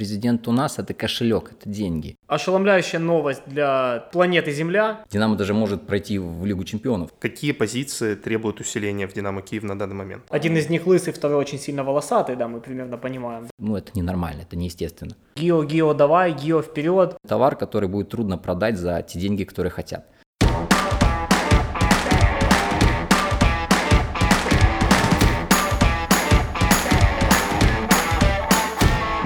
президент у нас, это кошелек, это деньги. Ошеломляющая новость для планеты Земля. Динамо даже может пройти в Лигу чемпионов. Какие позиции требуют усиления в Динамо Киев на данный момент? Один из них лысый, второй очень сильно волосатый, да, мы примерно понимаем. Ну, это ненормально, это неестественно. Гио, Гио, давай, Гио вперед. Товар, который будет трудно продать за те деньги, которые хотят.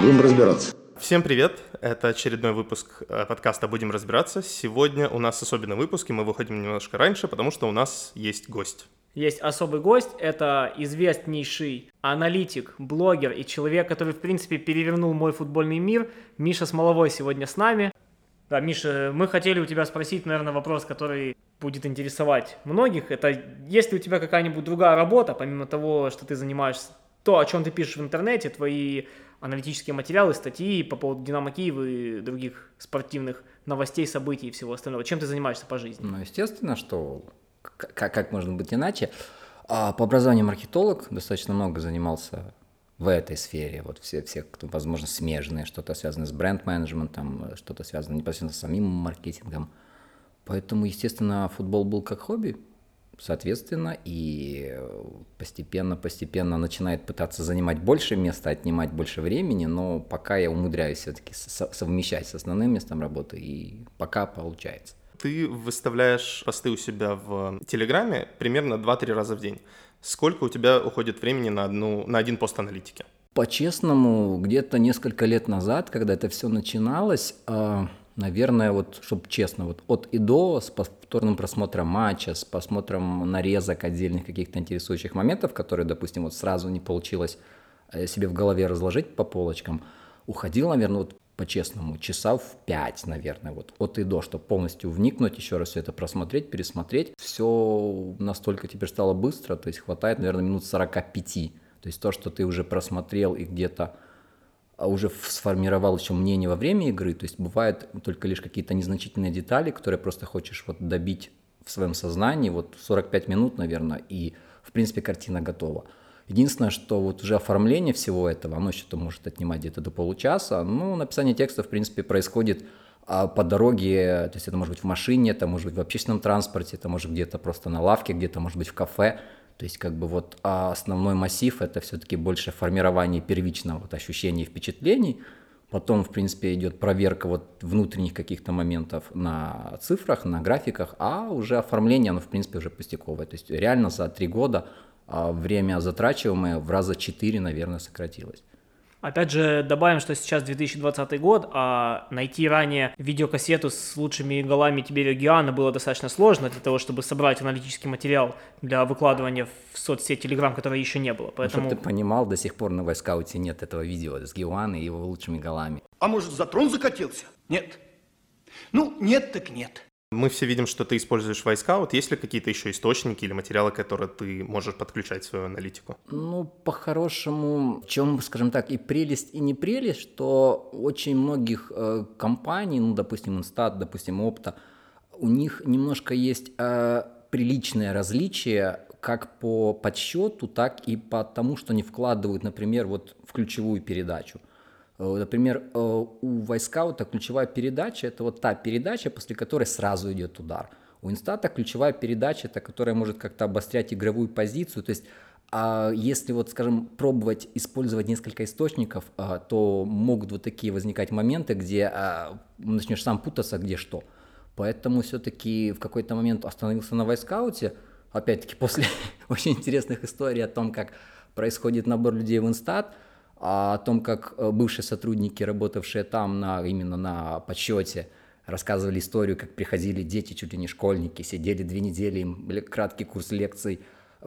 Будем разбираться. Всем привет! Это очередной выпуск э, подкаста «Будем разбираться». Сегодня у нас особенный выпуск, и мы выходим немножко раньше, потому что у нас есть гость. Есть особый гость, это известнейший аналитик, блогер и человек, который, в принципе, перевернул мой футбольный мир. Миша Смоловой сегодня с нами. Да, Миша, мы хотели у тебя спросить, наверное, вопрос, который будет интересовать многих. Это есть ли у тебя какая-нибудь другая работа, помимо того, что ты занимаешься, то, о чем ты пишешь в интернете, твои аналитические материалы, статьи по поводу Динамо Киева и других спортивных новостей, событий и всего остального. Чем ты занимаешься по жизни? Ну, естественно, что как, как можно быть иначе. А по образованию маркетолог, достаточно много занимался в этой сфере. Вот все, все кто, возможно, смежные, что-то связанное с бренд-менеджментом, что-то связанное непосредственно с самим маркетингом. Поэтому, естественно, футбол был как хобби, соответственно, и постепенно-постепенно начинает пытаться занимать больше места, отнимать больше времени, но пока я умудряюсь все-таки совмещать с основным местом работы, и пока получается. Ты выставляешь посты у себя в Телеграме примерно 2-3 раза в день. Сколько у тебя уходит времени на, одну, на один пост аналитики? По-честному, где-то несколько лет назад, когда это все начиналось, а, наверное, вот, чтобы честно, вот от и до, с повторным просмотром матча, с просмотром нарезок отдельных каких-то интересующих моментов, которые, допустим, вот сразу не получилось э, себе в голове разложить по полочкам, уходил, наверное, вот по-честному, часа в пять, наверное, вот от и до, чтобы полностью вникнуть, еще раз все это просмотреть, пересмотреть. Все настолько теперь стало быстро, то есть хватает, наверное, минут 45. То есть то, что ты уже просмотрел и где-то уже сформировал еще мнение во время игры, то есть бывают только лишь какие-то незначительные детали, которые просто хочешь вот добить в своем сознании, вот 45 минут, наверное, и в принципе картина готова. Единственное, что вот уже оформление всего этого, оно что-то может отнимать где-то до получаса, ну, написание текста, в принципе, происходит а по дороге, то есть это может быть в машине, это может быть в общественном транспорте, это может где-то просто на лавке, где-то может быть в кафе, то есть как бы вот а основной массив это все-таки больше формирование первичного вот ощущений и впечатлений, потом в принципе идет проверка вот внутренних каких-то моментов на цифрах, на графиках, а уже оформление оно в принципе уже пустяковое. То есть реально за три года а, время затрачиваемое в раза четыре, наверное, сократилось. Опять же, добавим, что сейчас 2020 год, а найти ранее видеокассету с лучшими голами Тиберия Гиана было достаточно сложно для того, чтобы собрать аналитический материал для выкладывания в соцсеть Telegram, которой еще не было. Поэтому... Чтобы ты понимал, до сих пор на Вайскауте нет этого видео с Гиана и его лучшими голами. А может, за трон закатился? Нет. Ну, нет так нет. Мы все видим, что ты используешь Вайскаут. Есть ли какие-то еще источники или материалы, которые ты можешь подключать в свою аналитику? Ну, по-хорошему, в чем, скажем так, и прелесть, и не прелесть, что очень многих э, компаний, ну, допустим, Инстат, допустим, Опта, у них немножко есть э, приличное различие как по подсчету, так и по тому, что они вкладывают, например, вот в ключевую передачу. Э, например, э, у Вайскаута ключевая передача – это вот та передача, после которой сразу идет удар. У Инстата ключевая передача – это которая может как-то обострять игровую позицию. То есть а если вот, скажем, пробовать использовать несколько источников, а, то могут вот такие возникать моменты, где а, начнешь сам путаться, где что. Поэтому все-таки в какой-то момент остановился на Вайскауте, опять-таки после очень интересных историй о том, как происходит набор людей в Инстат – о том, как э, бывшие сотрудники, работавшие там на, именно на подсчете, рассказывали историю, как приходили дети, чуть ли не школьники, сидели две недели, им краткий курс лекций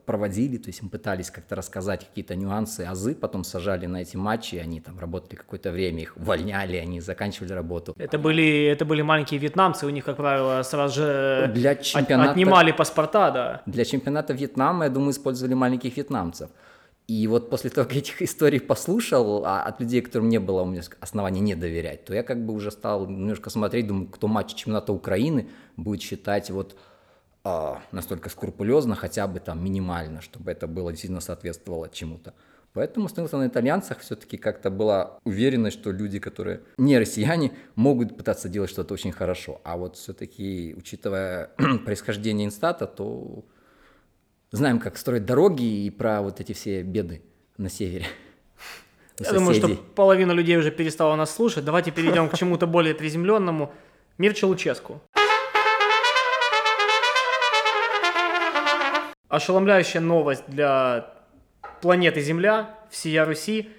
проводили, то есть им пытались как-то рассказать какие-то нюансы, азы, потом сажали на эти матчи, они там работали какое-то время, их увольняли, они заканчивали работу. Это были, это были маленькие вьетнамцы, у них, как правило, сразу же для чемпионата, отнимали паспорта, да. Для чемпионата Вьетнама, я думаю, использовали маленьких вьетнамцев. И вот после того, как этих историй послушал, а от людей, которым не было у меня оснований не доверять, то я как бы уже стал немножко смотреть, думаю, кто матч чемпионата Украины будет считать вот а, настолько скрупулезно, хотя бы там минимально, чтобы это было действительно соответствовало чему-то. Поэтому становился на итальянцах все-таки как-то была уверенность, что люди, которые не россияне, могут пытаться делать что-то очень хорошо. А вот все-таки, учитывая происхождение инстата, то знаем, как строить дороги и про вот эти все беды на севере. Я думаю, что половина людей уже перестала нас слушать. Давайте перейдем к чему-то более приземленному. Мирча Луческу. Ошеломляющая новость для планеты Земля, всея Руси.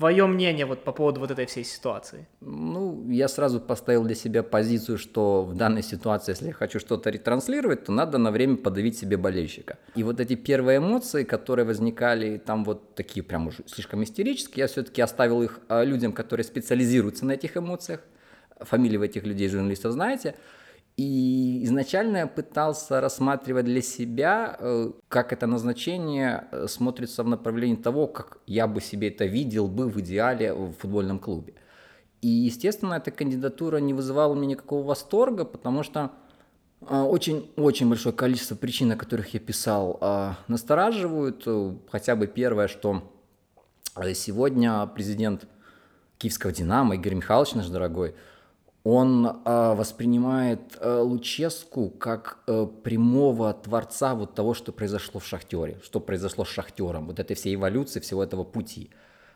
Твое мнение вот по поводу вот этой всей ситуации? Ну, я сразу поставил для себя позицию, что в данной ситуации, если я хочу что-то ретранслировать, то надо на время подавить себе болельщика. И вот эти первые эмоции, которые возникали, там вот такие прям уже слишком истерические, я все-таки оставил их а, людям, которые специализируются на этих эмоциях. Фамилии в этих людей, журналистов, знаете. И изначально я пытался рассматривать для себя, э, как это назначение э, смотрится в направлении того, как я бы себе это видел бы в идеале в футбольном клубе. И, естественно, эта кандидатура не вызывала у меня никакого восторга, потому что очень-очень э, большое количество причин, о которых я писал, настораживают. Хотя бы первое, что сегодня президент Киевского «Динамо» Игорь Михайлович, наш дорогой, он э, воспринимает э, Луческу как э, прямого творца вот того, что произошло в Шахтере, что произошло с Шахтером, вот этой всей эволюции, всего этого пути.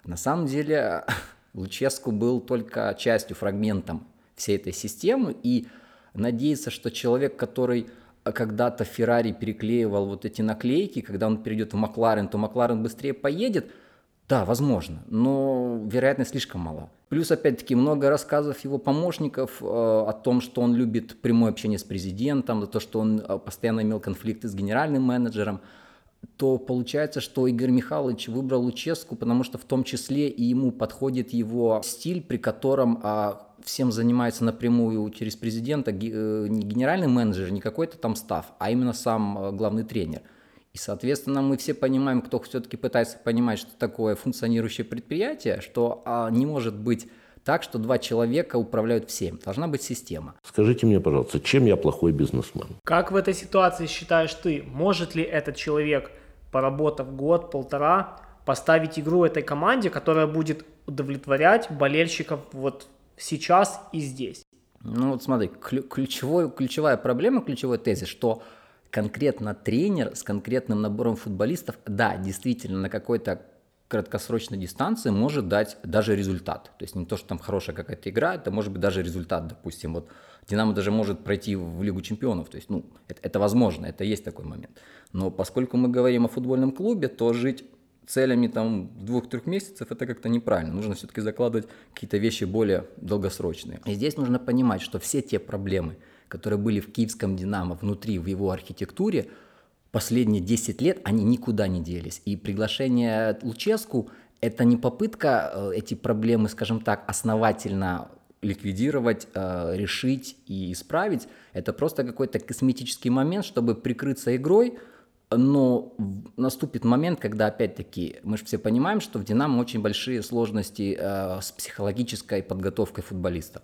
На самом деле Луческу был только частью, фрагментом всей этой системы, и надеяться, что человек, который когда-то Феррари переклеивал вот эти наклейки, когда он перейдет в Макларен, то Макларен быстрее поедет – да, возможно, но вероятность слишком мала. Плюс, опять-таки, много рассказов его помощников э, о том, что он любит прямое общение с президентом, то, что он э, постоянно имел конфликты с генеральным менеджером, то получается, что Игорь Михайлович выбрал Луческу, потому что в том числе и ему подходит его стиль, при котором э, всем занимается напрямую через президента э, не генеральный менеджер, не какой-то там став, а именно сам главный тренер – и, соответственно, мы все понимаем, кто все-таки пытается понимать, что такое функционирующее предприятие, что а, не может быть так, что два человека управляют всем. Должна быть система. Скажите мне, пожалуйста, чем я плохой бизнесмен? Как в этой ситуации считаешь ты? Может ли этот человек, поработав год, полтора, поставить игру этой команде, которая будет удовлетворять болельщиков вот сейчас и здесь? Ну вот смотри, ключевой, ключевая проблема, ключевой тезис, что конкретно тренер с конкретным набором футболистов, да, действительно, на какой-то краткосрочной дистанции может дать даже результат. То есть не то, что там хорошая какая-то игра, это может быть даже результат, допустим. Вот Динамо даже может пройти в Лигу чемпионов. То есть, ну, это, это возможно, это есть такой момент. Но поскольку мы говорим о футбольном клубе, то жить целями там двух-трех месяцев это как-то неправильно. Нужно все-таки закладывать какие-то вещи более долгосрочные. И здесь нужно понимать, что все те проблемы, которые были в киевском «Динамо» внутри, в его архитектуре, последние 10 лет они никуда не делись. И приглашение Луческу – это не попытка э, эти проблемы, скажем так, основательно ликвидировать, э, решить и исправить. Это просто какой-то косметический момент, чтобы прикрыться игрой, но наступит момент, когда, опять-таки, мы же все понимаем, что в «Динамо» очень большие сложности э, с психологической подготовкой футболистов.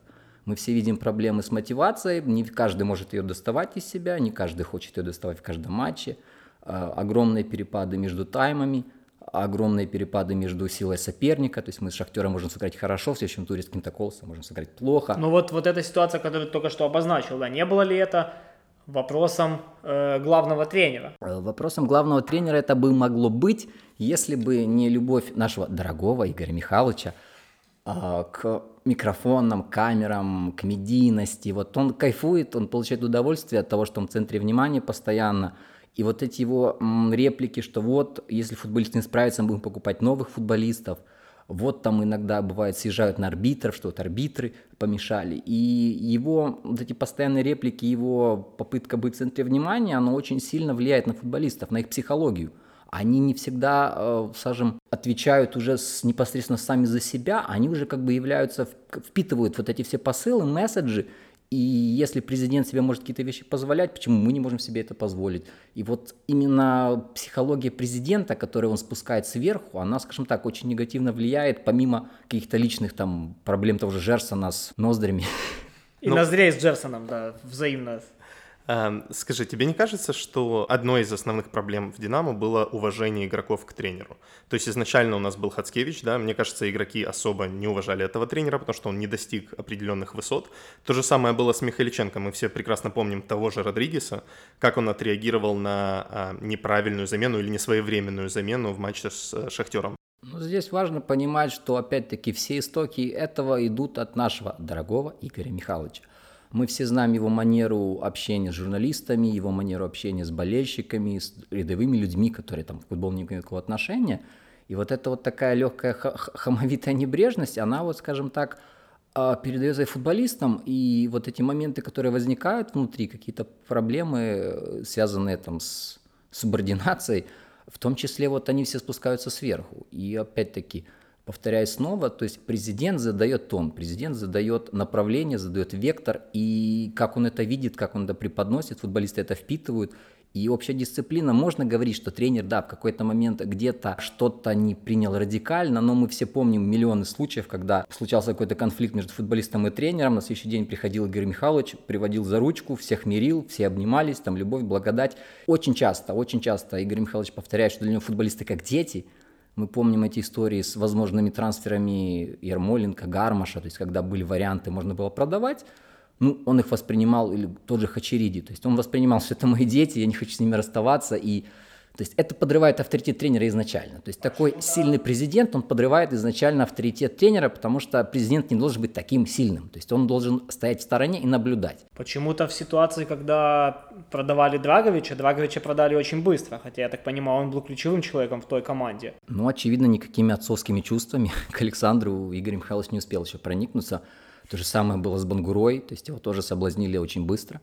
Мы все видим проблемы с мотивацией, не каждый может ее доставать из себя, не каждый хочет ее доставать в каждом матче. А, огромные перепады между таймами, огромные перепады между силой соперника. То есть мы с Шахтером можем сыграть хорошо, в следующем туре с каким-то колосом можем сыграть плохо. Ну вот, вот эта ситуация, которую ты только что обозначил, да, не было ли это вопросом э, главного тренера? Э, вопросом главного тренера это бы могло быть, если бы не любовь нашего дорогого Игоря Михайловича к микрофонам, камерам, к медийности. Вот он кайфует, он получает удовольствие от того, что он в центре внимания постоянно. И вот эти его реплики, что вот, если футболист не справится, мы будем покупать новых футболистов. Вот там иногда бывает съезжают на арбитров, что вот арбитры помешали. И его вот эти постоянные реплики, его попытка быть в центре внимания, оно очень сильно влияет на футболистов, на их психологию они не всегда, э, скажем, отвечают уже с, непосредственно сами за себя, они уже как бы являются, впитывают вот эти все посылы, месседжи, и если президент себе может какие-то вещи позволять, почему мы не можем себе это позволить? И вот именно психология президента, которую он спускает сверху, она, скажем так, очень негативно влияет, помимо каких-то личных там проблем того же Жерсона с ноздрями. И ну, ноздрей с Джерсоном, да, взаимно. Эм, скажи, тебе не кажется, что одной из основных проблем в «Динамо» было уважение игроков к тренеру? То есть изначально у нас был Хацкевич, да, мне кажется, игроки особо не уважали этого тренера, потому что он не достиг определенных высот. То же самое было с Михаличенко, мы все прекрасно помним того же Родригеса, как он отреагировал на а, неправильную замену или несвоевременную замену в матче с а, Шахтером. Ну, здесь важно понимать, что опять-таки все истоки этого идут от нашего дорогого Игоря Михайловича. Мы все знаем его манеру общения с журналистами, его манеру общения с болельщиками, с рядовыми людьми, которые там к футболу не имеют никакого отношения. И вот эта вот такая легкая хамовитая небрежность, она вот, скажем так, а, передается и футболистам, и вот эти моменты, которые возникают внутри, какие-то проблемы, э, связанные там с субординацией, в том числе вот они все спускаются сверху. И опять-таки, повторяю снова, то есть президент задает тон, президент задает направление, задает вектор, и как он это видит, как он это преподносит, футболисты это впитывают, и общая дисциплина, можно говорить, что тренер, да, в какой-то момент где-то что-то не принял радикально, но мы все помним миллионы случаев, когда случался какой-то конфликт между футболистом и тренером, на следующий день приходил Игорь Михайлович, приводил за ручку, всех мирил, все обнимались, там любовь, благодать. Очень часто, очень часто Игорь Михайлович повторяет, что для него футболисты как дети – мы помним эти истории с возможными трансферами Ермоленко, Гармаша, то есть когда были варианты, можно было продавать, ну, он их воспринимал, или тот же Хачериди, то есть он воспринимал, что это мои дети, я не хочу с ними расставаться, и то есть это подрывает авторитет тренера изначально. То есть такой сильный президент, он подрывает изначально авторитет тренера, потому что президент не должен быть таким сильным. То есть он должен стоять в стороне и наблюдать. Почему-то в ситуации, когда продавали Драговича, Драговича продали очень быстро, хотя, я так понимаю, он был ключевым человеком в той команде. Ну, очевидно, никакими отцовскими чувствами к Александру Игорь Михайлович не успел еще проникнуться. То же самое было с Бангурой, то есть его тоже соблазнили очень быстро.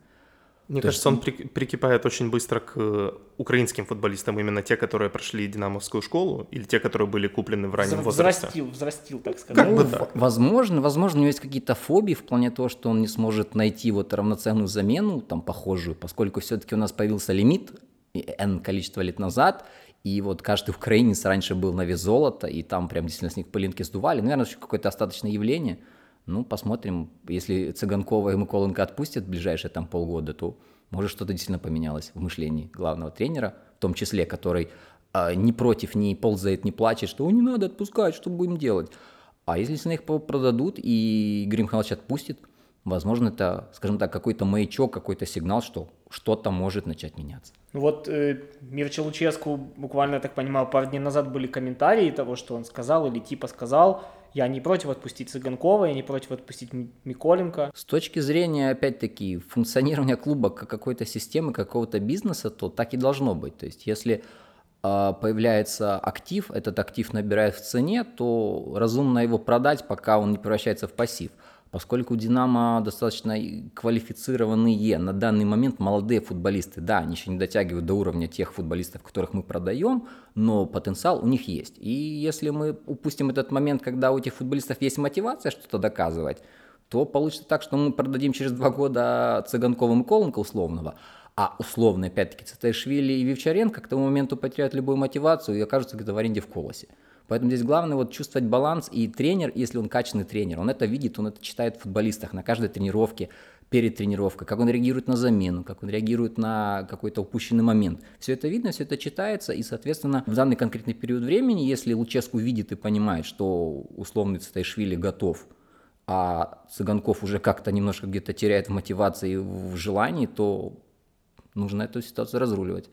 Мне То кажется, есть... он при, прикипает очень быстро к э, украинским футболистам, именно те, которые прошли динамовскую школу, или те, которые были куплены в раннем возрасте. Взрастил, взрастил, так сказать. Как ну, бы так. Возможно, возможно, у него есть какие-то фобии в плане того, что он не сможет найти вот равноценную замену, там, похожую, поскольку все-таки у нас появился лимит N количество лет назад, и вот каждый украинец раньше был на вес золота, и там прям действительно с них пылинки сдували. Наверное, это какое-то остаточное явление – ну, посмотрим, если Цыганкова и Миколенко отпустят в ближайшие там полгода, то может что-то действительно поменялось в мышлении главного тренера, в том числе, который э, не против, не ползает, не плачет, что не надо отпускать, что будем делать. А если их продадут и Игорь Михайлович отпустит, возможно, это, скажем так, какой-то маячок, какой-то сигнал, что что-то может начать меняться. Ну вот э, Мирча Луческу, буквально, я так понимаю, пару дней назад были комментарии того, что он сказал или типа сказал, я не против отпустить Цыганкова, я не против отпустить Миколенко. С точки зрения, опять-таки, функционирования клуба как какой-то системы, какого-то бизнеса, то так и должно быть. То есть если а, появляется актив, этот актив набирает в цене, то разумно его продать, пока он не превращается в пассив. Поскольку Динамо достаточно квалифицированные на данный момент молодые футболисты, да, они еще не дотягивают до уровня тех футболистов, которых мы продаем, но потенциал у них есть. И если мы упустим этот момент, когда у этих футболистов есть мотивация что-то доказывать, то получится так, что мы продадим через два года Цыганкова Миколенко условного, а условно, опять-таки, Цитайшвили и Вивчаренко к тому моменту потеряют любую мотивацию и окажутся где-то в аренде в колосе. Поэтому здесь главное вот чувствовать баланс, и тренер, если он качественный тренер, он это видит, он это читает в футболистах на каждой тренировке, перед тренировкой, как он реагирует на замену, как он реагирует на какой-то упущенный момент. Все это видно, все это читается, и, соответственно, в данный конкретный период времени, если Луческу видит и понимает, что условный Цитайшвили готов, а Цыганков уже как-то немножко где-то теряет в мотивации в желании, то нужно эту ситуацию разруливать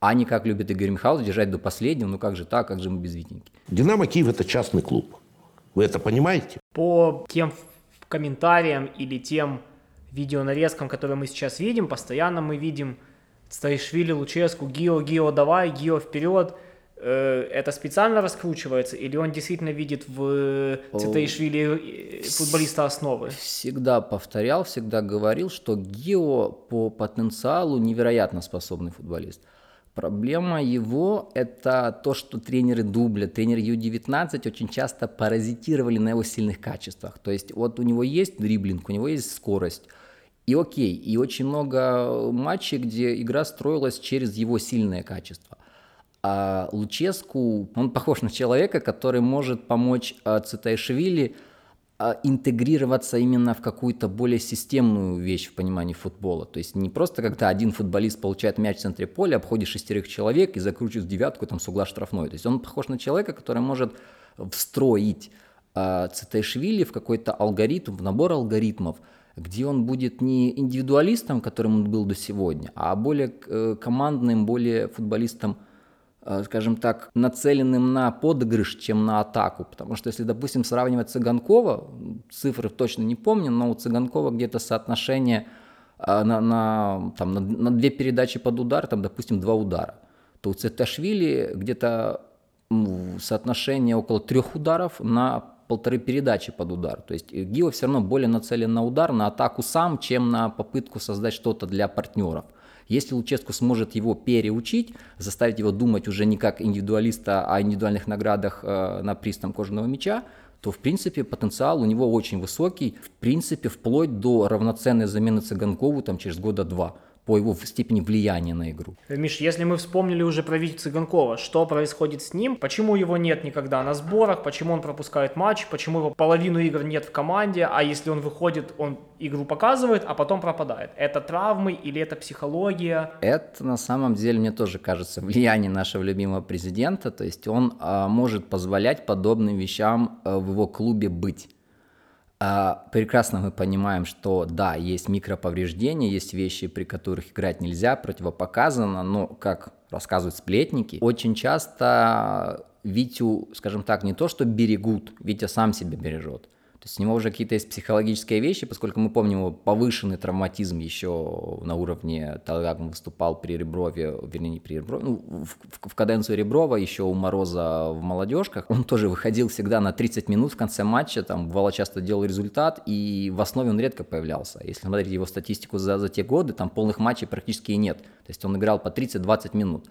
а не как любит Игорь Михайлович держать до последнего, ну как же так, как же мы без Витеньки. «Динамо Киев» – это частный клуб. Вы это понимаете? По тем комментариям или тем видеонарезкам, которые мы сейчас видим, постоянно мы видим Старишвили, Луческу, Гио, Гио, давай, Гио, вперед. Э, это специально раскручивается или он действительно видит в Цитаишвили э, футболиста основы? Всегда повторял, всегда говорил, что Гио по потенциалу невероятно способный футболист. Проблема его – это то, что тренеры дубля, тренеры Ю-19 очень часто паразитировали на его сильных качествах. То есть вот у него есть дриблинг, у него есть скорость, и окей, и очень много матчей, где игра строилась через его сильные качества. А Луческу, он похож на человека, который может помочь а, Цитайшвили интегрироваться именно в какую-то более системную вещь в понимании футбола. То есть не просто когда один футболист получает мяч в центре поля, обходит шестерых человек и закручивает девятку там с угла штрафной. То есть он похож на человека, который может встроить э, Цитайшвили в какой-то алгоритм, в набор алгоритмов, где он будет не индивидуалистом, которым он был до сегодня, а более э, командным, более футболистом – скажем так, нацеленным на подыгрыш, чем на атаку. Потому что если, допустим, сравнивать Цыганкова, цифры точно не помню, но у Цыганкова где-то соотношение э, на, на, там, на, на две передачи под удар, там, допустим, два удара, то у Цеташвили где-то соотношение около трех ударов на полторы передачи под удар. То есть Гио все равно более нацелен на удар, на атаку сам, чем на попытку создать что-то для партнеров. Если Луческу сможет его переучить, заставить его думать уже не как индивидуалиста о индивидуальных наградах э, на приз там, кожаного мяча, то, в принципе, потенциал у него очень высокий, в принципе, вплоть до равноценной замены Цыганкову там, через года два по его степени влияния на игру. Миш, если мы вспомнили уже про Витю Цыганкова, что происходит с ним, почему его нет никогда на сборах, почему он пропускает матч, почему его половину игр нет в команде, а если он выходит, он игру показывает, а потом пропадает. Это травмы или это психология? Это на самом деле, мне тоже кажется, влияние нашего любимого президента, то есть он а, может позволять подобным вещам а, в его клубе быть. А, прекрасно мы понимаем, что да, есть микроповреждения, есть вещи, при которых играть нельзя, противопоказано, но, как рассказывают сплетники, очень часто Витю, скажем так, не то что берегут, Витя сам себя бережет. То есть у него уже какие-то есть психологические вещи, поскольку мы помним его повышенный травматизм еще на уровне того, как он выступал при Реброве, вернее, не при Реброве, ну, в, в, в каденцию Реброва, еще у Мороза в молодежках. Он тоже выходил всегда на 30 минут в конце матча, там, бывало часто делал результат, и в основе он редко появлялся. Если смотреть его статистику за, за те годы, там полных матчей практически и нет. То есть он играл по 30-20 минут.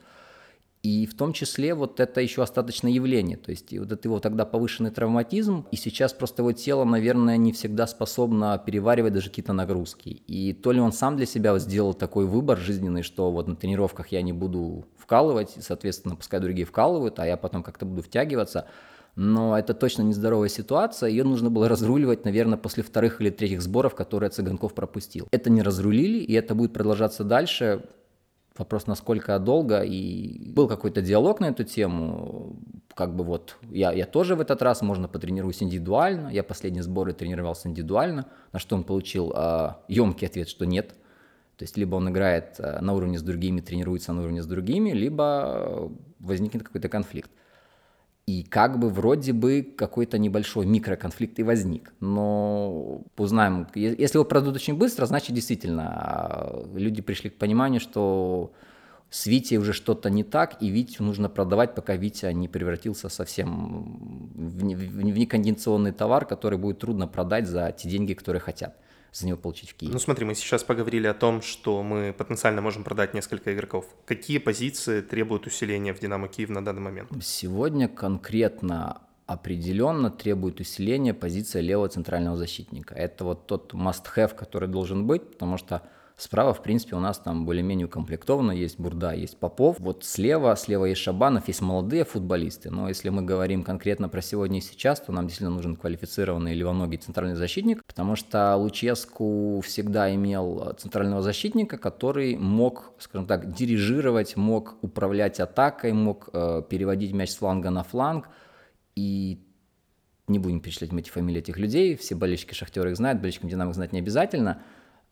И в том числе вот это еще остаточное явление, то есть вот это его тогда повышенный травматизм, и сейчас просто его тело, наверное, не всегда способно переваривать даже какие-то нагрузки. И то ли он сам для себя сделал такой выбор жизненный, что вот на тренировках я не буду вкалывать, и, соответственно, пускай другие вкалывают, а я потом как-то буду втягиваться, но это точно нездоровая ситуация, ее нужно было разруливать, наверное, после вторых или третьих сборов, которые Цыганков пропустил. Это не разрулили, и это будет продолжаться дальше, Вопрос, насколько долго, и был какой-то диалог на эту тему, как бы вот я, я тоже в этот раз, можно потренируюсь индивидуально, я последние сборы тренировался индивидуально, на что он получил э, емкий ответ, что нет, то есть либо он играет э, на уровне с другими, тренируется на уровне с другими, либо возникнет какой-то конфликт. И как бы вроде бы какой-то небольшой микроконфликт и возник. Но узнаем, если его продадут очень быстро, значит действительно а, люди пришли к пониманию, что с Витей уже что-то не так, и Витю нужно продавать, пока Витя не превратился совсем в некондиционный товар, который будет трудно продать за те деньги, которые хотят за него получить в Киеве. Ну смотри, мы сейчас поговорили о том, что мы потенциально можем продать несколько игроков. Какие позиции требуют усиления в Динамо Киев на данный момент? Сегодня конкретно определенно требует усиления позиция левого центрального защитника. Это вот тот must-have, который должен быть, потому что Справа, в принципе, у нас там более-менее укомплектовано. Есть Бурда, есть Попов. Вот слева, слева есть Шабанов, есть молодые футболисты. Но если мы говорим конкретно про сегодня и сейчас, то нам действительно нужен квалифицированный левоногий центральный защитник, потому что Луческу всегда имел центрального защитника, который мог, скажем так, дирижировать, мог управлять атакой, мог э, переводить мяч с фланга на фланг. И не будем перечислять эти фамилии этих людей, все болельщики Шахтера их знают, болельщикам Динамо знать не обязательно –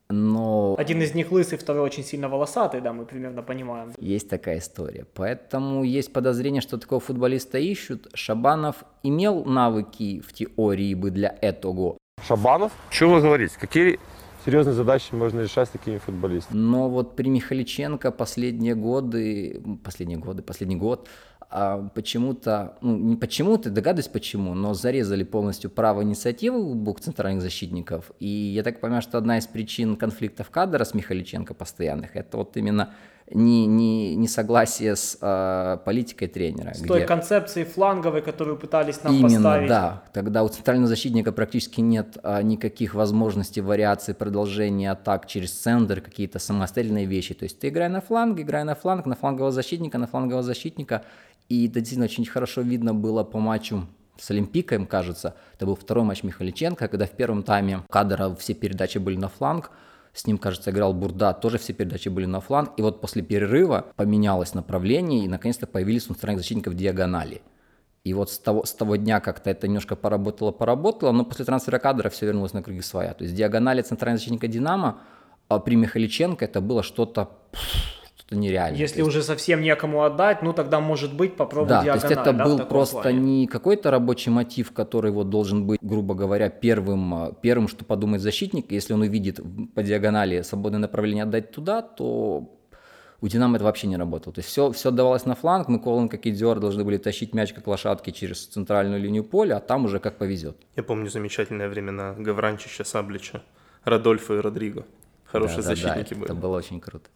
но... Один из них лысый, второй очень сильно волосатый, да, мы примерно понимаем. Есть такая история. Поэтому есть подозрение, что такого футболиста ищут. Шабанов имел навыки в теории бы для этого. Шабанов? Что вы говорите? Какие серьезные задачи можно решать с такими футболистами? Но вот при Михаличенко последние годы, последние годы, последний год, а почему-то, ну не почему-то, догадываюсь почему, но зарезали полностью право инициативы у двух центральных защитников. И я так понимаю, что одна из причин конфликтов кадра с Михаличенко постоянных, это вот именно не, не, не согласие с э, политикой тренера. С где... той концепцией фланговой, которую пытались нам Именно, поставить. да. Тогда у центрального защитника практически нет а, никаких возможностей вариации продолжения атак через центр, какие-то самостоятельные вещи. То есть ты играй на фланг, играй на фланг, на флангового защитника, на флангового защитника, и это действительно очень хорошо видно было по матчу с Олимпиком, кажется. Это был второй матч Михаличенко, когда в первом тайме кадра все передачи были на фланг. С ним, кажется, играл Бурда, тоже все передачи были на фланг. И вот после перерыва поменялось направление, и наконец-то появились у центральных защитников диагонали. И вот с того, с того дня как-то это немножко поработало, поработало, но после трансфера кадра все вернулось на круги своя. То есть диагонали центрального защитника «Динамо» а при Михаличенко это было что-то что нереальное. Если есть, уже совсем некому отдать, ну тогда, может быть, попробуй да, диагональ. то есть это да, был просто плане. не какой-то рабочий мотив, который вот должен быть, грубо говоря, первым, а, первым, что подумает защитник. Если он увидит по диагонали свободное направление отдать туда, то у Динамо это вообще не работало. То есть все, все отдавалось на фланг, Миколенко и Диор должны были тащить мяч как лошадки через центральную линию поля, а там уже как повезет. Я помню замечательные времена Гавранчича, Саблича, Родольфа и Родриго. Хорошие Да, да, да, защитники это, были. это было очень круто.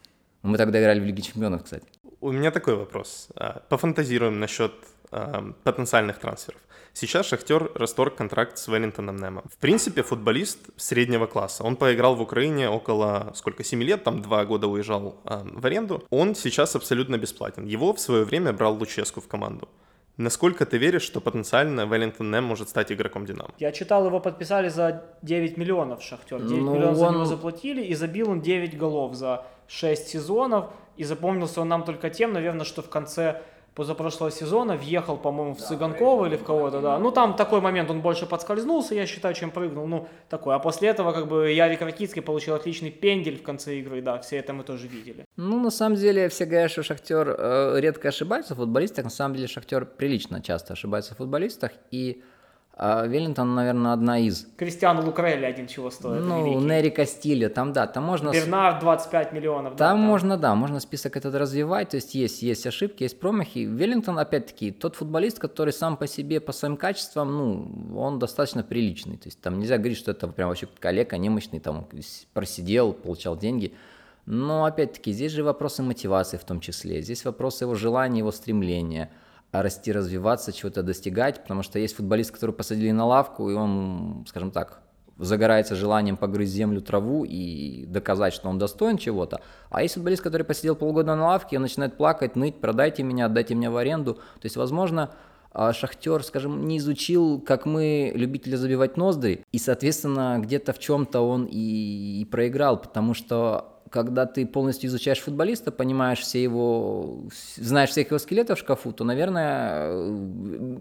Мы тогда играли в Лиге Чемпионов, кстати. У меня такой вопрос. А, Пофантазируем насчет а, потенциальных трансферов. Сейчас Шахтер расторг контракт с Веллингтоном Немом. В принципе, футболист среднего класса. Он поиграл в Украине около, сколько, 7 лет, там 2 года уезжал а, в аренду. Он сейчас абсолютно бесплатен. Его в свое время брал Луческу в команду. Насколько ты веришь, что потенциально Веллингтон Нем может стать игроком Динамо? Я читал, его подписали за 9 миллионов Шахтер. 9 Ну, миллионов за он- него заплатили, и забил он 9 голов за 6 сезонов. И запомнился он нам только тем, наверное, что в конце позапрошлого сезона въехал, по-моему, в Цыганкова или в кого-то, да. Ну, там такой момент, он больше подскользнулся, я считаю, чем прыгнул. Ну, такой. А после этого, как бы, Ярик Ракицкий получил отличный пендель в конце игры, да, все это мы тоже видели. Ну, на самом деле, все говорят, что Шахтер э, редко ошибается в футболистах. На самом деле, Шахтер прилично часто ошибается в футболистах. И э, Веллингтон, наверное, одна из. Кристиану Лукрелли один чего стоит, ну, великий. Нери Кастилья, там, да, там можно... Бернард 25 миллионов. да, Там можно, да, можно список этот развивать, то есть есть, есть ошибки, есть промахи. Веллингтон, опять-таки, тот футболист, который сам по себе, по своим качествам, ну, он достаточно приличный. То есть там нельзя говорить, что это прям вообще коллега немощный, там просидел, получал деньги. Но, опять-таки, здесь же вопросы мотивации в том числе, здесь вопросы его желания, его стремления а расти, развиваться, чего-то достигать, потому что есть футболист, который посадили на лавку, и он, скажем так, загорается желанием погрызть землю, траву и доказать, что он достоин чего-то. А есть футболист, который посидел полгода на лавке, он начинает плакать, ныть, продайте меня, отдайте меня в аренду. То есть, возможно, а, Шахтер, скажем, не изучил, как мы, любители забивать ноздри, и, соответственно, где-то в чем-то он и, и проиграл, потому что когда ты полностью изучаешь футболиста, понимаешь все его, знаешь всех его скелетов в шкафу, то, наверное, э,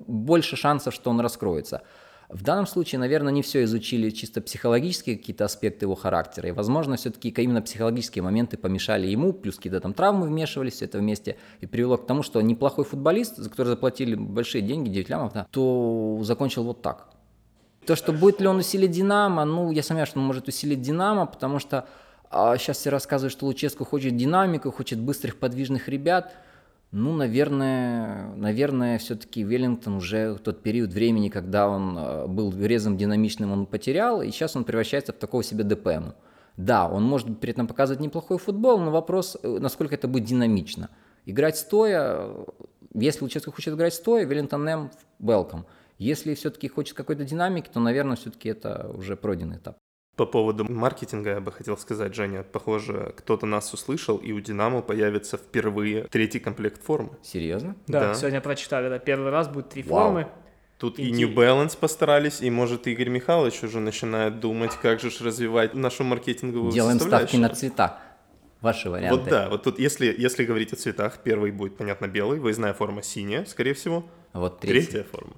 больше шансов, что он раскроется. В данном случае, наверное, не все изучили чисто психологические какие-то аспекты его характера, и, возможно, все-таки именно психологические моменты помешали ему, плюс какие-то там травмы вмешивались, все это вместе, и привело к тому, что неплохой футболист, за который заплатили большие деньги, 9 лямов, да, то закончил вот так. То, что будет ли он усилить Динамо, ну, я сомневаюсь, что он может усилить Динамо, потому что а, сейчас все рассказывают, что Луческу хочет динамику, хочет быстрых, подвижных ребят. Ну, наверное, наверное, все-таки Веллингтон уже тот период времени, когда он э, был резом динамичным, он потерял, и сейчас он превращается в такого себе ДПМ. Да, он может при этом показывать неплохой футбол, но вопрос, э, насколько это будет динамично. Играть стоя, э, если Луческу хочет играть стоя, Веллингтон М welcome. Если все-таки хочет какой-то динамики, то, наверное, все-таки это уже пройденный этап. По поводу маркетинга я бы хотел сказать, Женя, похоже, кто-то нас услышал, и у Динамо появится впервые третий комплект формы. Серьезно? Да, Да. сегодня прочитали, да, первый раз будет три Вау. формы. Тут и Иди. New Balance постарались, и, может, Игорь Михайлович уже начинает думать, как же развивать нашу маркетинговую Делаем ставки на цвета. Ваши варианты. Вот да, вот тут, если, если говорить о цветах, первый будет, понятно, белый, выездная форма синяя, скорее всего. Вот третий. Третья форма.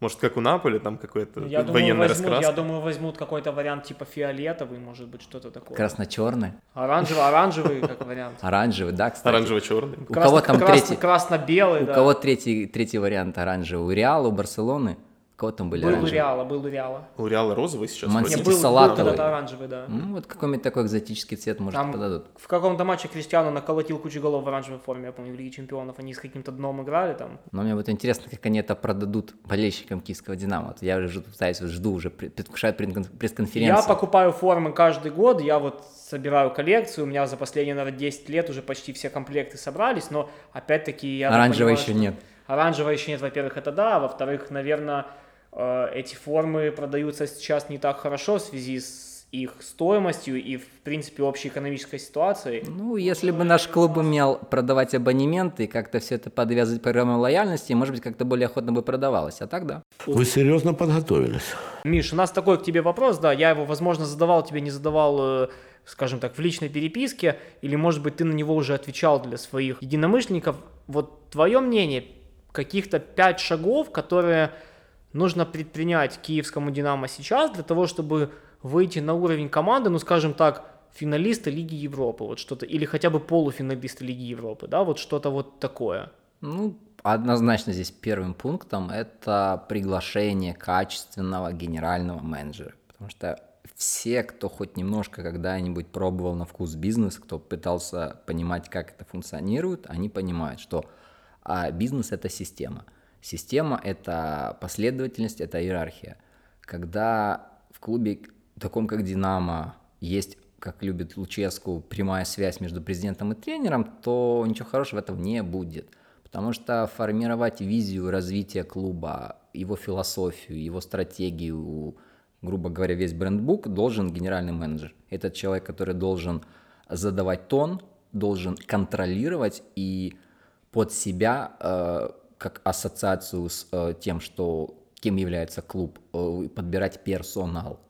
Может, как у Наполи, там какой-то Я думаю, военный возьмут, раскрас. я думаю, возьмут какой-то вариант типа фиолетовый, может быть, что-то такое. Красно-черный, Оранжевый, оранжевый, как вариант. оранжевый, да, кстати. Оранжево-черный. У кого там третий? Красно-белый, У кого третий, третий вариант оранжевый? У Реала, у Барселоны? Кого там были Был оранжевые? Был у Реала. У Реала розовый сейчас. Ман вроде. Сити Был, был салатовый. когда-то оранжевый, да. Ну, вот какой-нибудь такой экзотический цвет, может, Там подадут. в каком-то матче Криштиану наколотил кучу голов в оранжевой форме, я помню, в Лиге Чемпионов. Они с каким-то дном играли там. Но мне вот интересно, как они это продадут болельщикам киевского «Динамо». Вот я уже пытаюсь, вот жду уже, пред- предвкушаю пред- пресс-конференцию. Я покупаю формы каждый год, я вот собираю коллекцию, у меня за последние, наверное, 10 лет уже почти все комплекты собрались, но опять-таки я... понимаю, еще что- нет. Оранжевого еще нет, во-первых, это да, а во-вторых, наверное, эти формы продаются сейчас не так хорошо в связи с с их стоимостью и, в принципе, общей экономической ситуацией. Ну, если бы наш клуб умел продавать абонементы и как-то все это подвязывать программой лояльности, может быть, как-то более охотно бы продавалось. А так да. Вы серьезно подготовились? Миш, у нас такой к тебе вопрос, да, я его, возможно, задавал тебе, не задавал, э, скажем так, в личной переписке, или, может быть, ты на него уже отвечал для своих единомышленников. Вот твое мнение, каких-то пять шагов, которые нужно предпринять киевскому «Динамо» сейчас для того, чтобы выйти на уровень команды, ну, скажем так, финалиста Лиги Европы, вот что-то, или хотя бы полуфиналиста Лиги Европы, да, вот что-то вот такое. Ну, однозначно здесь первым пунктом это приглашение качественного генерального менеджера, потому что все, кто хоть немножко когда-нибудь пробовал на вкус бизнес, кто пытался понимать, как это функционирует, они понимают, что а бизнес это система. Система это последовательность, это иерархия. Когда в клубе таком как Динамо есть как любит Луческу, прямая связь между президентом и тренером, то ничего хорошего в этом не будет. Потому что формировать визию развития клуба, его философию, его стратегию, грубо говоря, весь брендбук должен генеральный менеджер. Этот человек, который должен задавать тон, должен контролировать и под себя, э, как ассоциацию с э, тем, что кем является клуб, э, подбирать персонал.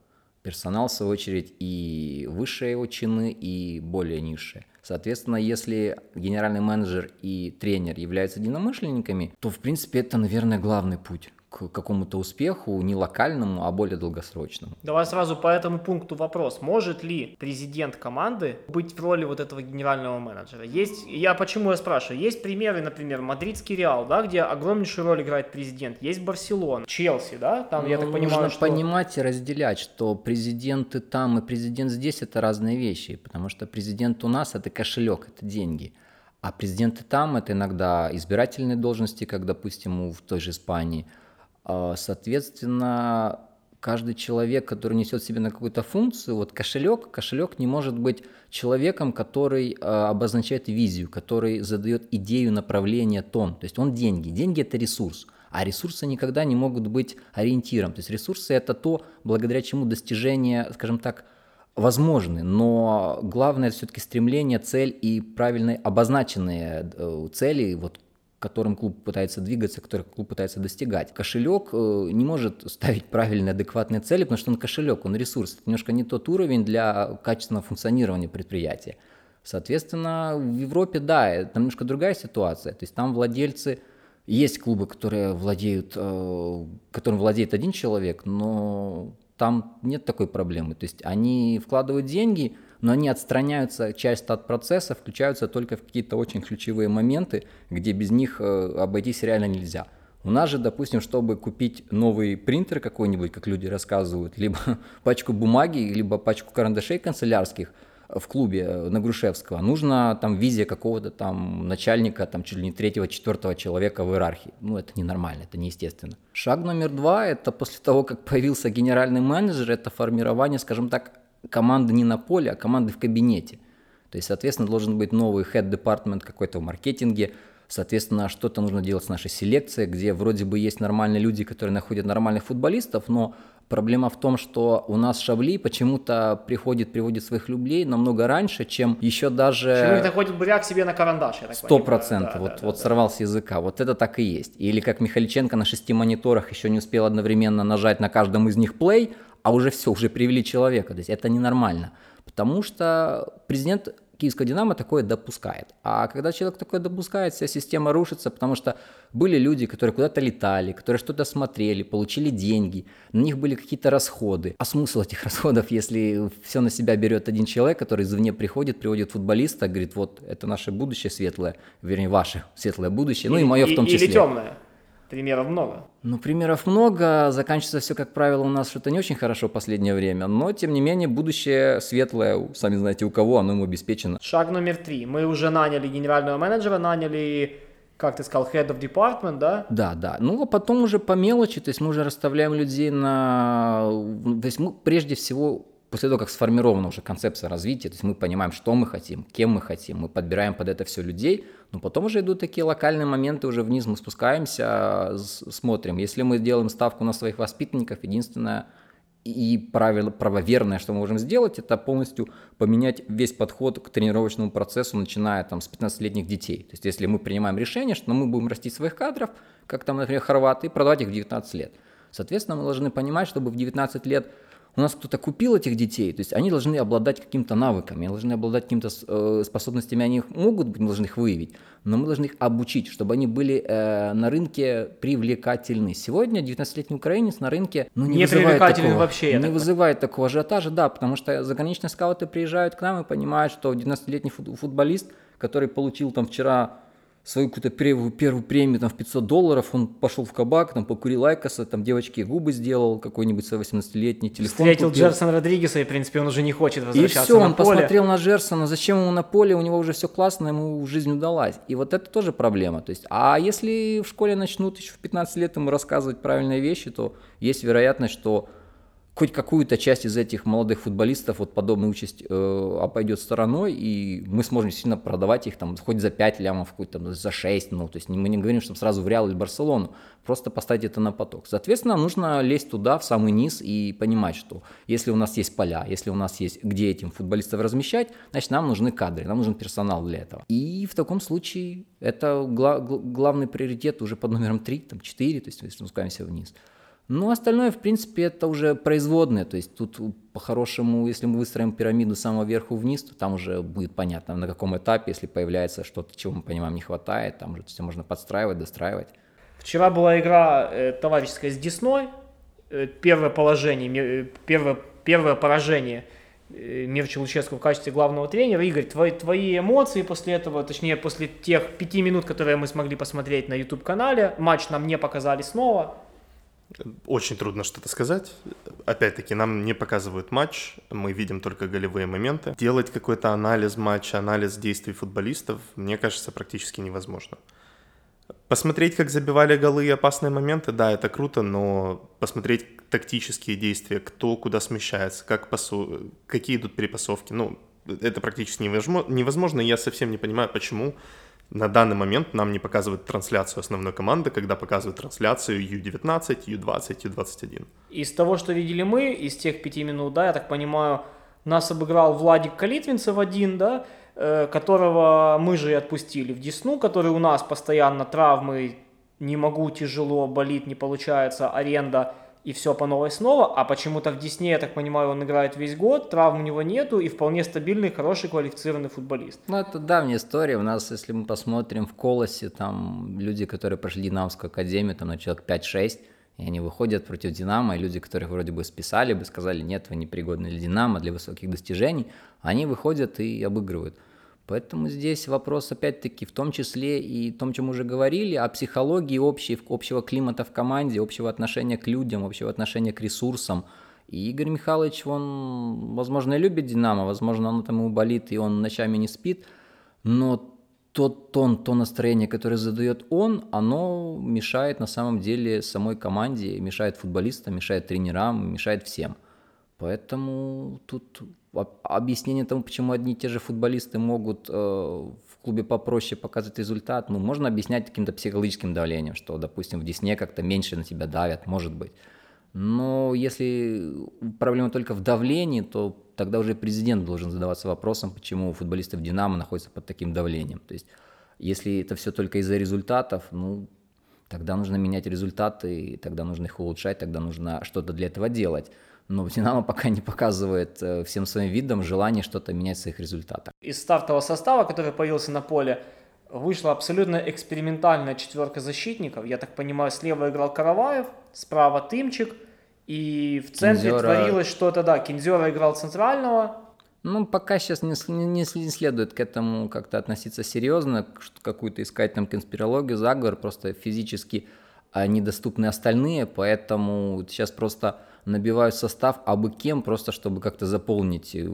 Персонал, в свою очередь, и высшие его чины, и более низшие. Соответственно, если генеральный менеджер и тренер являются единомышленниками, то, в принципе, это, наверное, главный путь к какому-то успеху, не локальному, а более долгосрочному. Давай сразу по этому пункту вопрос. Может ли президент команды быть в роли вот этого генерального менеджера? Есть, я почему я спрашиваю, есть примеры, например, Мадридский Реал, да, где огромнейшую роль играет президент, есть Барселона, Челси, да, там, ну, я так понимаю, Нужно что... понимать и разделять, что президенты там и президент здесь это разные вещи, потому что президент у нас это кошелек, это деньги. А президенты там это иногда избирательные должности, как, допустим, в той же Испании – соответственно, каждый человек, который несет себе на какую-то функцию, вот кошелек, кошелек не может быть человеком, который а, обозначает визию, который задает идею, направление, тон. То есть он деньги. Деньги это ресурс. А ресурсы никогда не могут быть ориентиром. То есть ресурсы это то, благодаря чему достижения, скажем так, возможны, но главное все-таки стремление, цель и правильно обозначенные э, цели, вот которым клуб пытается двигаться, которых клуб пытается достигать. Кошелек э, не может ставить правильные, адекватные цели, потому что он кошелек, он ресурс. Это немножко не тот уровень для качественного функционирования предприятия. Соответственно, в Европе, да, там немножко другая ситуация. То есть там владельцы, есть клубы, которые владеют, э, которым владеет один человек, но там нет такой проблемы. То есть они вкладывают деньги, но они отстраняются часто от процесса, включаются только в какие-то очень ключевые моменты, где без них э, обойтись реально нельзя. У нас же, допустим, чтобы купить новый принтер какой-нибудь, как люди рассказывают, либо пачку бумаги, либо пачку карандашей канцелярских в клубе э, на Грушевского, нужно там визия какого-то там начальника, там чуть ли не третьего, четвертого человека в иерархии. Ну, это ненормально, это неестественно. Шаг номер два – это после того, как появился генеральный менеджер, это формирование, скажем так, команды не на поле, а команды в кабинете. То есть, соответственно, должен быть новый head department какой-то в маркетинге, соответственно, что-то нужно делать с нашей селекцией, где вроде бы есть нормальные люди, которые находят нормальных футболистов, но Проблема в том, что у нас Шабли почему-то приходит, приводит своих люблей намного раньше, чем еще даже... Чем находит буряк себе на карандаш, Сто процентов, да, вот, да, вот да, сорвал с языка, вот это так и есть. Или как Михаличенко на шести мониторах еще не успел одновременно нажать на каждом из них play, а уже все, уже привели человека. То есть это ненормально. Потому что президент Киевская Динамо такое допускает. А когда человек такое допускает, вся система рушится, потому что были люди, которые куда-то летали, которые что-то смотрели, получили деньги, на них были какие-то расходы. А смысл этих расходов, если все на себя берет один человек, который извне приходит, приводит футболиста, говорит, вот это наше будущее светлое, вернее, ваше светлое будущее, ну и мое в том числе. Или темное. Примеров много. Ну, примеров много. Заканчивается все, как правило, у нас что-то не очень хорошо в последнее время. Но, тем не менее, будущее светлое, сами знаете, у кого оно ему обеспечено. Шаг номер три. Мы уже наняли генерального менеджера, наняли как ты сказал, head of department, да? Да, да. Ну, а потом уже по мелочи, то есть мы уже расставляем людей на... То есть мы прежде всего после того, как сформирована уже концепция развития, то есть мы понимаем, что мы хотим, кем мы хотим, мы подбираем под это все людей, но потом уже идут такие локальные моменты, уже вниз мы спускаемся, смотрим. Если мы делаем ставку на своих воспитанников, единственное, И правило, правоверное, что мы можем сделать, это полностью поменять весь подход к тренировочному процессу, начиная там с 15-летних детей. То есть если мы принимаем решение, что мы будем растить своих кадров, как там, например, хорваты, и продавать их в 19 лет. Соответственно, мы должны понимать, чтобы в 19 лет у нас кто-то купил этих детей, то есть они должны обладать какими-то навыками, они должны обладать какими-то э, способностями, они их могут быть, мы должны их выявить, но мы должны их обучить, чтобы они были э, на рынке привлекательны. Сегодня 19-летний украинец на рынке ну, не, Не вызывает привлекательный такого, вообще, не так вызывает такого ажиотажа, да, потому что заграничные скауты приезжают к нам и понимают, что 19-летний фут- футболист, который получил там вчера свою какую-то первую, первую премию там, в 500 долларов, он пошел в кабак, там покурил айкоса, там девочке губы сделал, какой-нибудь свой 18-летний телефон Встретил купил. Джерсон Родригеса, и, в принципе, он уже не хочет И возвращаться все, на он поле. посмотрел на Джерсона, зачем ему на поле, у него уже все классно, ему жизнь удалась. И вот это тоже проблема. То есть, а если в школе начнут еще в 15 лет ему рассказывать правильные вещи, то есть вероятность, что хоть какую-то часть из этих молодых футболистов вот подобная участь э, обойдет стороной, и мы сможем сильно продавать их там хоть за 5 лямов, хоть там за 6, ну, то есть мы не говорим, что сразу в Реал или Барселону, просто поставить это на поток. Соответственно, нужно лезть туда, в самый низ, и понимать, что если у нас есть поля, если у нас есть где этим футболистов размещать, значит, нам нужны кадры, нам нужен персонал для этого. И в таком случае это гла- гла- главный приоритет уже под номером 3, там 4, то есть мы спускаемся вниз. Ну, остальное, в принципе, это уже производное. То есть тут по-хорошему, если мы выстроим пирамиду с самого верху вниз, то там уже будет понятно, на каком этапе, если появляется что-то, чего мы понимаем не хватает, там уже все можно подстраивать, достраивать. Вчера была игра э, товарищеская с Десной. Э, первое положение, э, первое, первое поражение э, Мирча Луческу в качестве главного тренера. Игорь, твои, твои эмоции после этого, точнее, после тех пяти минут, которые мы смогли посмотреть на YouTube-канале, матч нам не показали снова. Очень трудно что-то сказать. Опять-таки, нам не показывают матч, мы видим только голевые моменты. Делать какой-то анализ матча, анализ действий футболистов, мне кажется, практически невозможно. Посмотреть, как забивали голы и опасные моменты, да, это круто, но посмотреть тактические действия, кто куда смещается, как пасу... какие идут перепасовки, ну, это практически невозможно, и я совсем не понимаю, почему на данный момент нам не показывают трансляцию основной команды, когда показывают трансляцию U19, U20, U21. Из того, что видели мы, из тех пяти минут, да, я так понимаю, нас обыграл Владик Калитвинцев один, да, э, которого мы же и отпустили в Десну, который у нас постоянно травмы, не могу, тяжело, болит, не получается, аренда и все по новой снова, а почему-то в Десне, я так понимаю, он играет весь год, травм у него нету и вполне стабильный, хороший, квалифицированный футболист. Ну, это давняя история. У нас, если мы посмотрим в Колосе, там люди, которые прошли Динамовскую академию, там на человек 5-6, и они выходят против Динамо, и люди, которых вроде бы списали бы, сказали, нет, вы не пригодны для Динамо, для высоких достижений, они выходят и обыгрывают. Поэтому здесь вопрос, опять-таки, в том числе и том, чем уже говорили, о психологии общей, общего климата в команде, общего отношения к людям, общего отношения к ресурсам. И Игорь Михайлович, он, возможно, и любит «Динамо», возможно, он там ему болит, и он ночами не спит, но тот тон, то настроение, которое задает он, оно мешает на самом деле самой команде, мешает футболистам, мешает тренерам, мешает всем. Поэтому тут об- объяснение тому, почему одни и те же футболисты могут э, в клубе попроще показывать результат, ну, можно объяснять каким-то психологическим давлением, что, допустим, в Десне как-то меньше на тебя давят, может быть. Но если проблема только в давлении, то тогда уже президент должен задаваться вопросом, почему футболисты в «Динамо» находятся под таким давлением. То есть, если это все только из-за результатов, ну, тогда нужно менять результаты, тогда нужно их улучшать, тогда нужно что-то для этого делать. Но «Динамо» пока не показывает э, всем своим видом желание что-то менять в своих результатах. Из стартового состава, который появился на поле, вышла абсолютно экспериментальная четверка защитников. Я так понимаю, слева играл Караваев, справа Тымчик, и в центре Кинзёра. творилось что-то, да, Кинзера играл центрального, Ну, пока сейчас не, не- не следует к этому как-то относиться серьезно, какую-то искать там конспирологию, заговор, просто физически а, недоступны остальные, поэтому сейчас просто набивают состав абы кем, просто чтобы как-то заполнить э,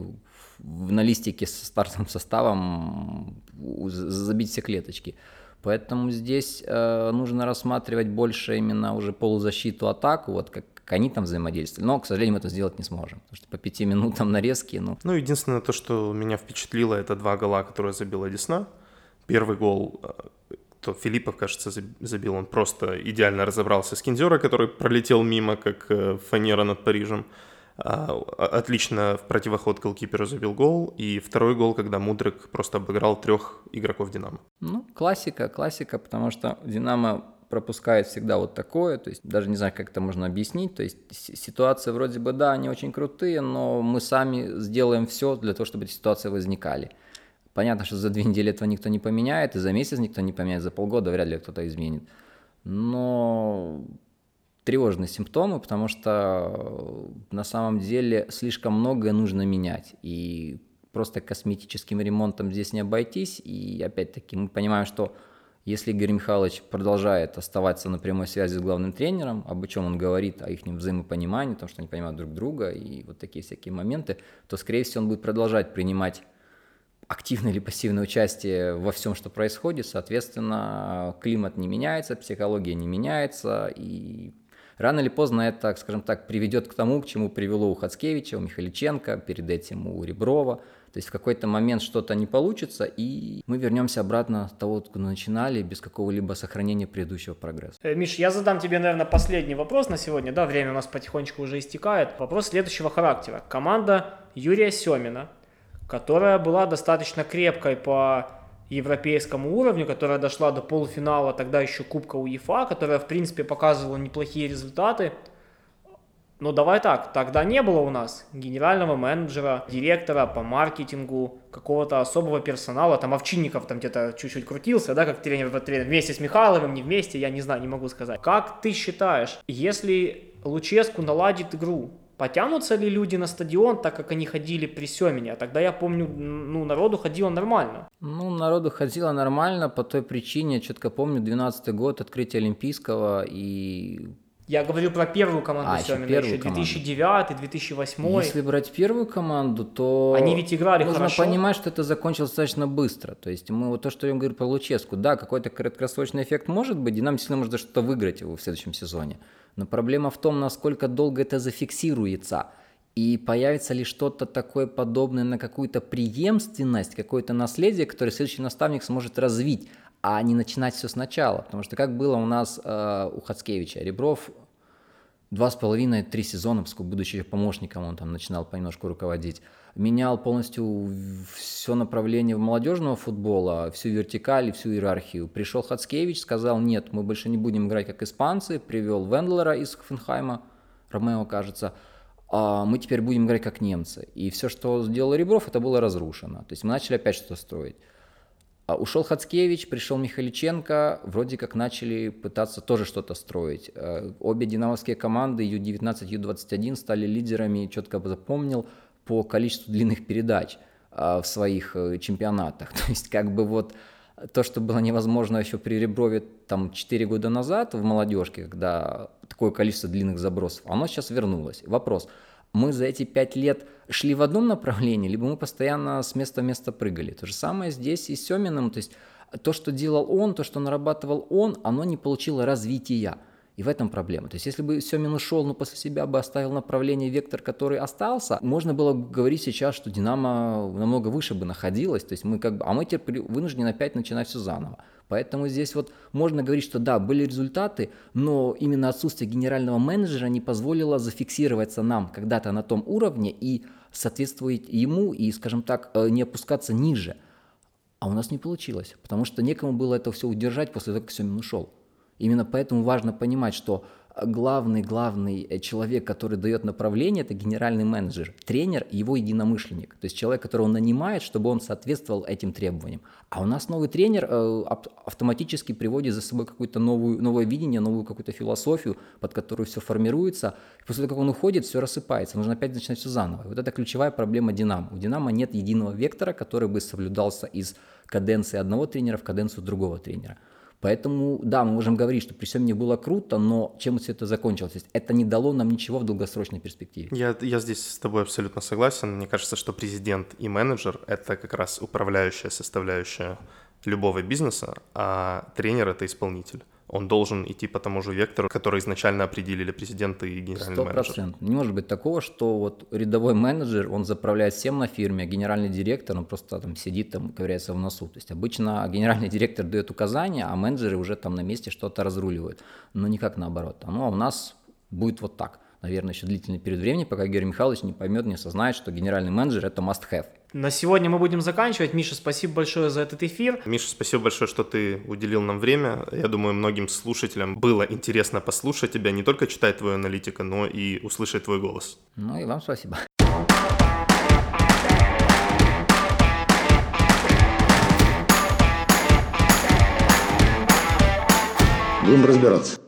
на листике со стартовым составом, забить все клеточки. Поэтому здесь э, нужно рассматривать больше именно уже полузащиту, атаку, вот как, как они там взаимодействовали. Но, к сожалению, мы это сделать не сможем, потому что по пяти минутам нарезки, ну, Ну, единственное то, что меня впечатлило, это два гола, которые забила Десна. Первый гол, э, то Филиппов, кажется, заб- забил, он просто идеально разобрался с Кинзера, который пролетел мимо, как э, фанера над Парижем. а, отлично в противоход голкиперу забил гол, и второй гол, когда Мудрик просто обыграл трех игроков Динамо. Ну, классика, классика, потому что Динамо пропускает всегда вот такое, то есть даже не знаю, как это можно объяснить, то есть ситуации вроде бы, да, они очень крутые, но мы сами сделаем все для того, чтобы эти ситуации возникали. Понятно, что за две недели этого никто не поменяет, и за месяц никто не поменяет, за полгода вряд ли кто-то изменит. Но тревожные симптомы, потому что на самом деле слишком многое нужно менять. И просто косметическим ремонтом здесь не обойтись. И опять-таки мы понимаем, что если Игорь Михайлович продолжает оставаться на прямой связи с главным тренером, об чем он говорит, о их взаимопонимании, о том, что они понимают друг друга и вот такие всякие моменты, то, скорее всего, он будет продолжать принимать активное или пассивное участие во всем, что происходит. Соответственно, климат не меняется, психология не меняется, и рано или поздно это, скажем так, приведет к тому, к чему привело у Хацкевича, у Михаличенко, перед этим у Реброва – то есть в какой-то момент что-то не получится, и мы вернемся обратно с того, откуда начинали, без какого-либо сохранения предыдущего прогресса. Э, Миш, я задам тебе, наверное, последний вопрос на сегодня. Да, время у нас потихонечку уже истекает. Вопрос следующего характера. Команда Юрия Семина, которая была достаточно крепкой по европейскому уровню, которая дошла до полуфинала тогда еще Кубка УЕФА, которая, в принципе, показывала неплохие результаты, ну давай так, тогда не было у нас генерального менеджера, директора по маркетингу, какого-то особого персонала, там Овчинников там где-то чуть-чуть крутился, да, как тренер, тренер вместе с Михайловым, не вместе, я не знаю, не могу сказать. Как ты считаешь, если Луческу наладит игру, потянутся ли люди на стадион, так как они ходили при Семене? А тогда я помню, ну, народу ходило нормально. Ну, народу ходило нормально по той причине, четко помню, 12 год, открытие Олимпийского, и я говорю про первую команду а, Семина, еще, еще 2009, 2008. Если брать первую команду, то они ведь играли нужно хорошо. понимать, что это закончилось достаточно быстро. То есть мы вот то, что я говорю про Луческу, да, какой-то краткосрочный эффект может быть, Динамо сильно может что-то выиграть его в следующем сезоне. Но проблема в том, насколько долго это зафиксируется. И появится ли что-то такое подобное на какую-то преемственность, какое-то наследие, которое следующий наставник сможет развить а не начинать все сначала. Потому что как было у нас э, у Хацкевича, Ребров два с половиной-три сезона, поскольку будучи помощником, он там начинал понемножку руководить, менял полностью все направление молодежного футбола, всю вертикаль и всю иерархию. Пришел Хацкевич, сказал, нет, мы больше не будем играть как испанцы, привел Вендлера из Хофенхайма, Ромео, кажется, а мы теперь будем играть как немцы. И все, что сделал Ребров, это было разрушено. То есть мы начали опять что-то строить. А ушел Хацкевич, пришел Михаличенко, вроде как начали пытаться тоже что-то строить. Э, обе динамовские команды Ю-19, Ю-21 стали лидерами, четко запомнил, по количеству длинных передач э, в своих э, чемпионатах. То есть как бы вот то, что было невозможно еще при Реброве там 4 года назад в молодежке, когда такое количество длинных забросов, оно сейчас вернулось. Вопрос – мы за эти пять лет шли в одном направлении, либо мы постоянно с места в место прыгали. То же самое здесь и с Семиным, то есть то, что делал он, то, что нарабатывал он, оно не получило развития. И в этом проблема. То есть, если бы Семин ушел, но после себя бы оставил направление, вектор, который остался, можно было говорить сейчас, что Динамо намного выше бы находилось. То есть мы как бы, а мы теперь вынуждены опять начинать все заново. Поэтому здесь вот можно говорить, что да, были результаты, но именно отсутствие генерального менеджера не позволило зафиксироваться нам когда-то на том уровне и соответствовать ему и, скажем так, э, не опускаться ниже. А у нас не получилось, потому что некому было это все удержать после того, как Семин ушел. Именно поэтому важно понимать, что главный-главный э, человек, который дает направление, это генеральный менеджер, тренер, его единомышленник. То есть человек, которого он нанимает, чтобы он соответствовал этим требованиям. А у нас новый тренер э, автоматически приводит за собой какое-то новое видение, новую какую-то философию, под которую все формируется. После того, как он уходит, все рассыпается. Нужно опять начинать все заново. И вот это ключевая проблема Динамо. У Динамо нет единого вектора, который бы соблюдался из каденции одного тренера в каденцию другого тренера. Поэтому, да, мы можем говорить, что при всем не было круто, но чем все это закончилось? То есть это не дало нам ничего в долгосрочной перспективе. Я, я здесь с тобой абсолютно согласен. Мне кажется, что президент и менеджер — это как раз управляющая составляющая любого бизнеса, а тренер — это исполнитель он должен идти по тому же вектору, который изначально определили президенты и генеральный 100%. менеджер. Не может быть такого, что вот рядовой менеджер, он заправляет всем на фирме, а генеральный директор, он просто там сидит, там ковыряется в носу. То есть обычно генеральный директор дает указания, а менеджеры уже там на месте что-то разруливают. Но никак наоборот. Ну, а у нас будет вот так. наверное, еще длительный период времени, пока Георгий Михайлович не поймет, не осознает, что генеральный менеджер – это must-have. На сегодня мы будем заканчивать. Миша, спасибо большое за этот эфир. Миша, спасибо большое, что ты уделил нам время. Я думаю, многим слушателям было интересно послушать тебя, не только читать твою аналитику, но и услышать твой голос. Ну и вам спасибо. Будем разбираться.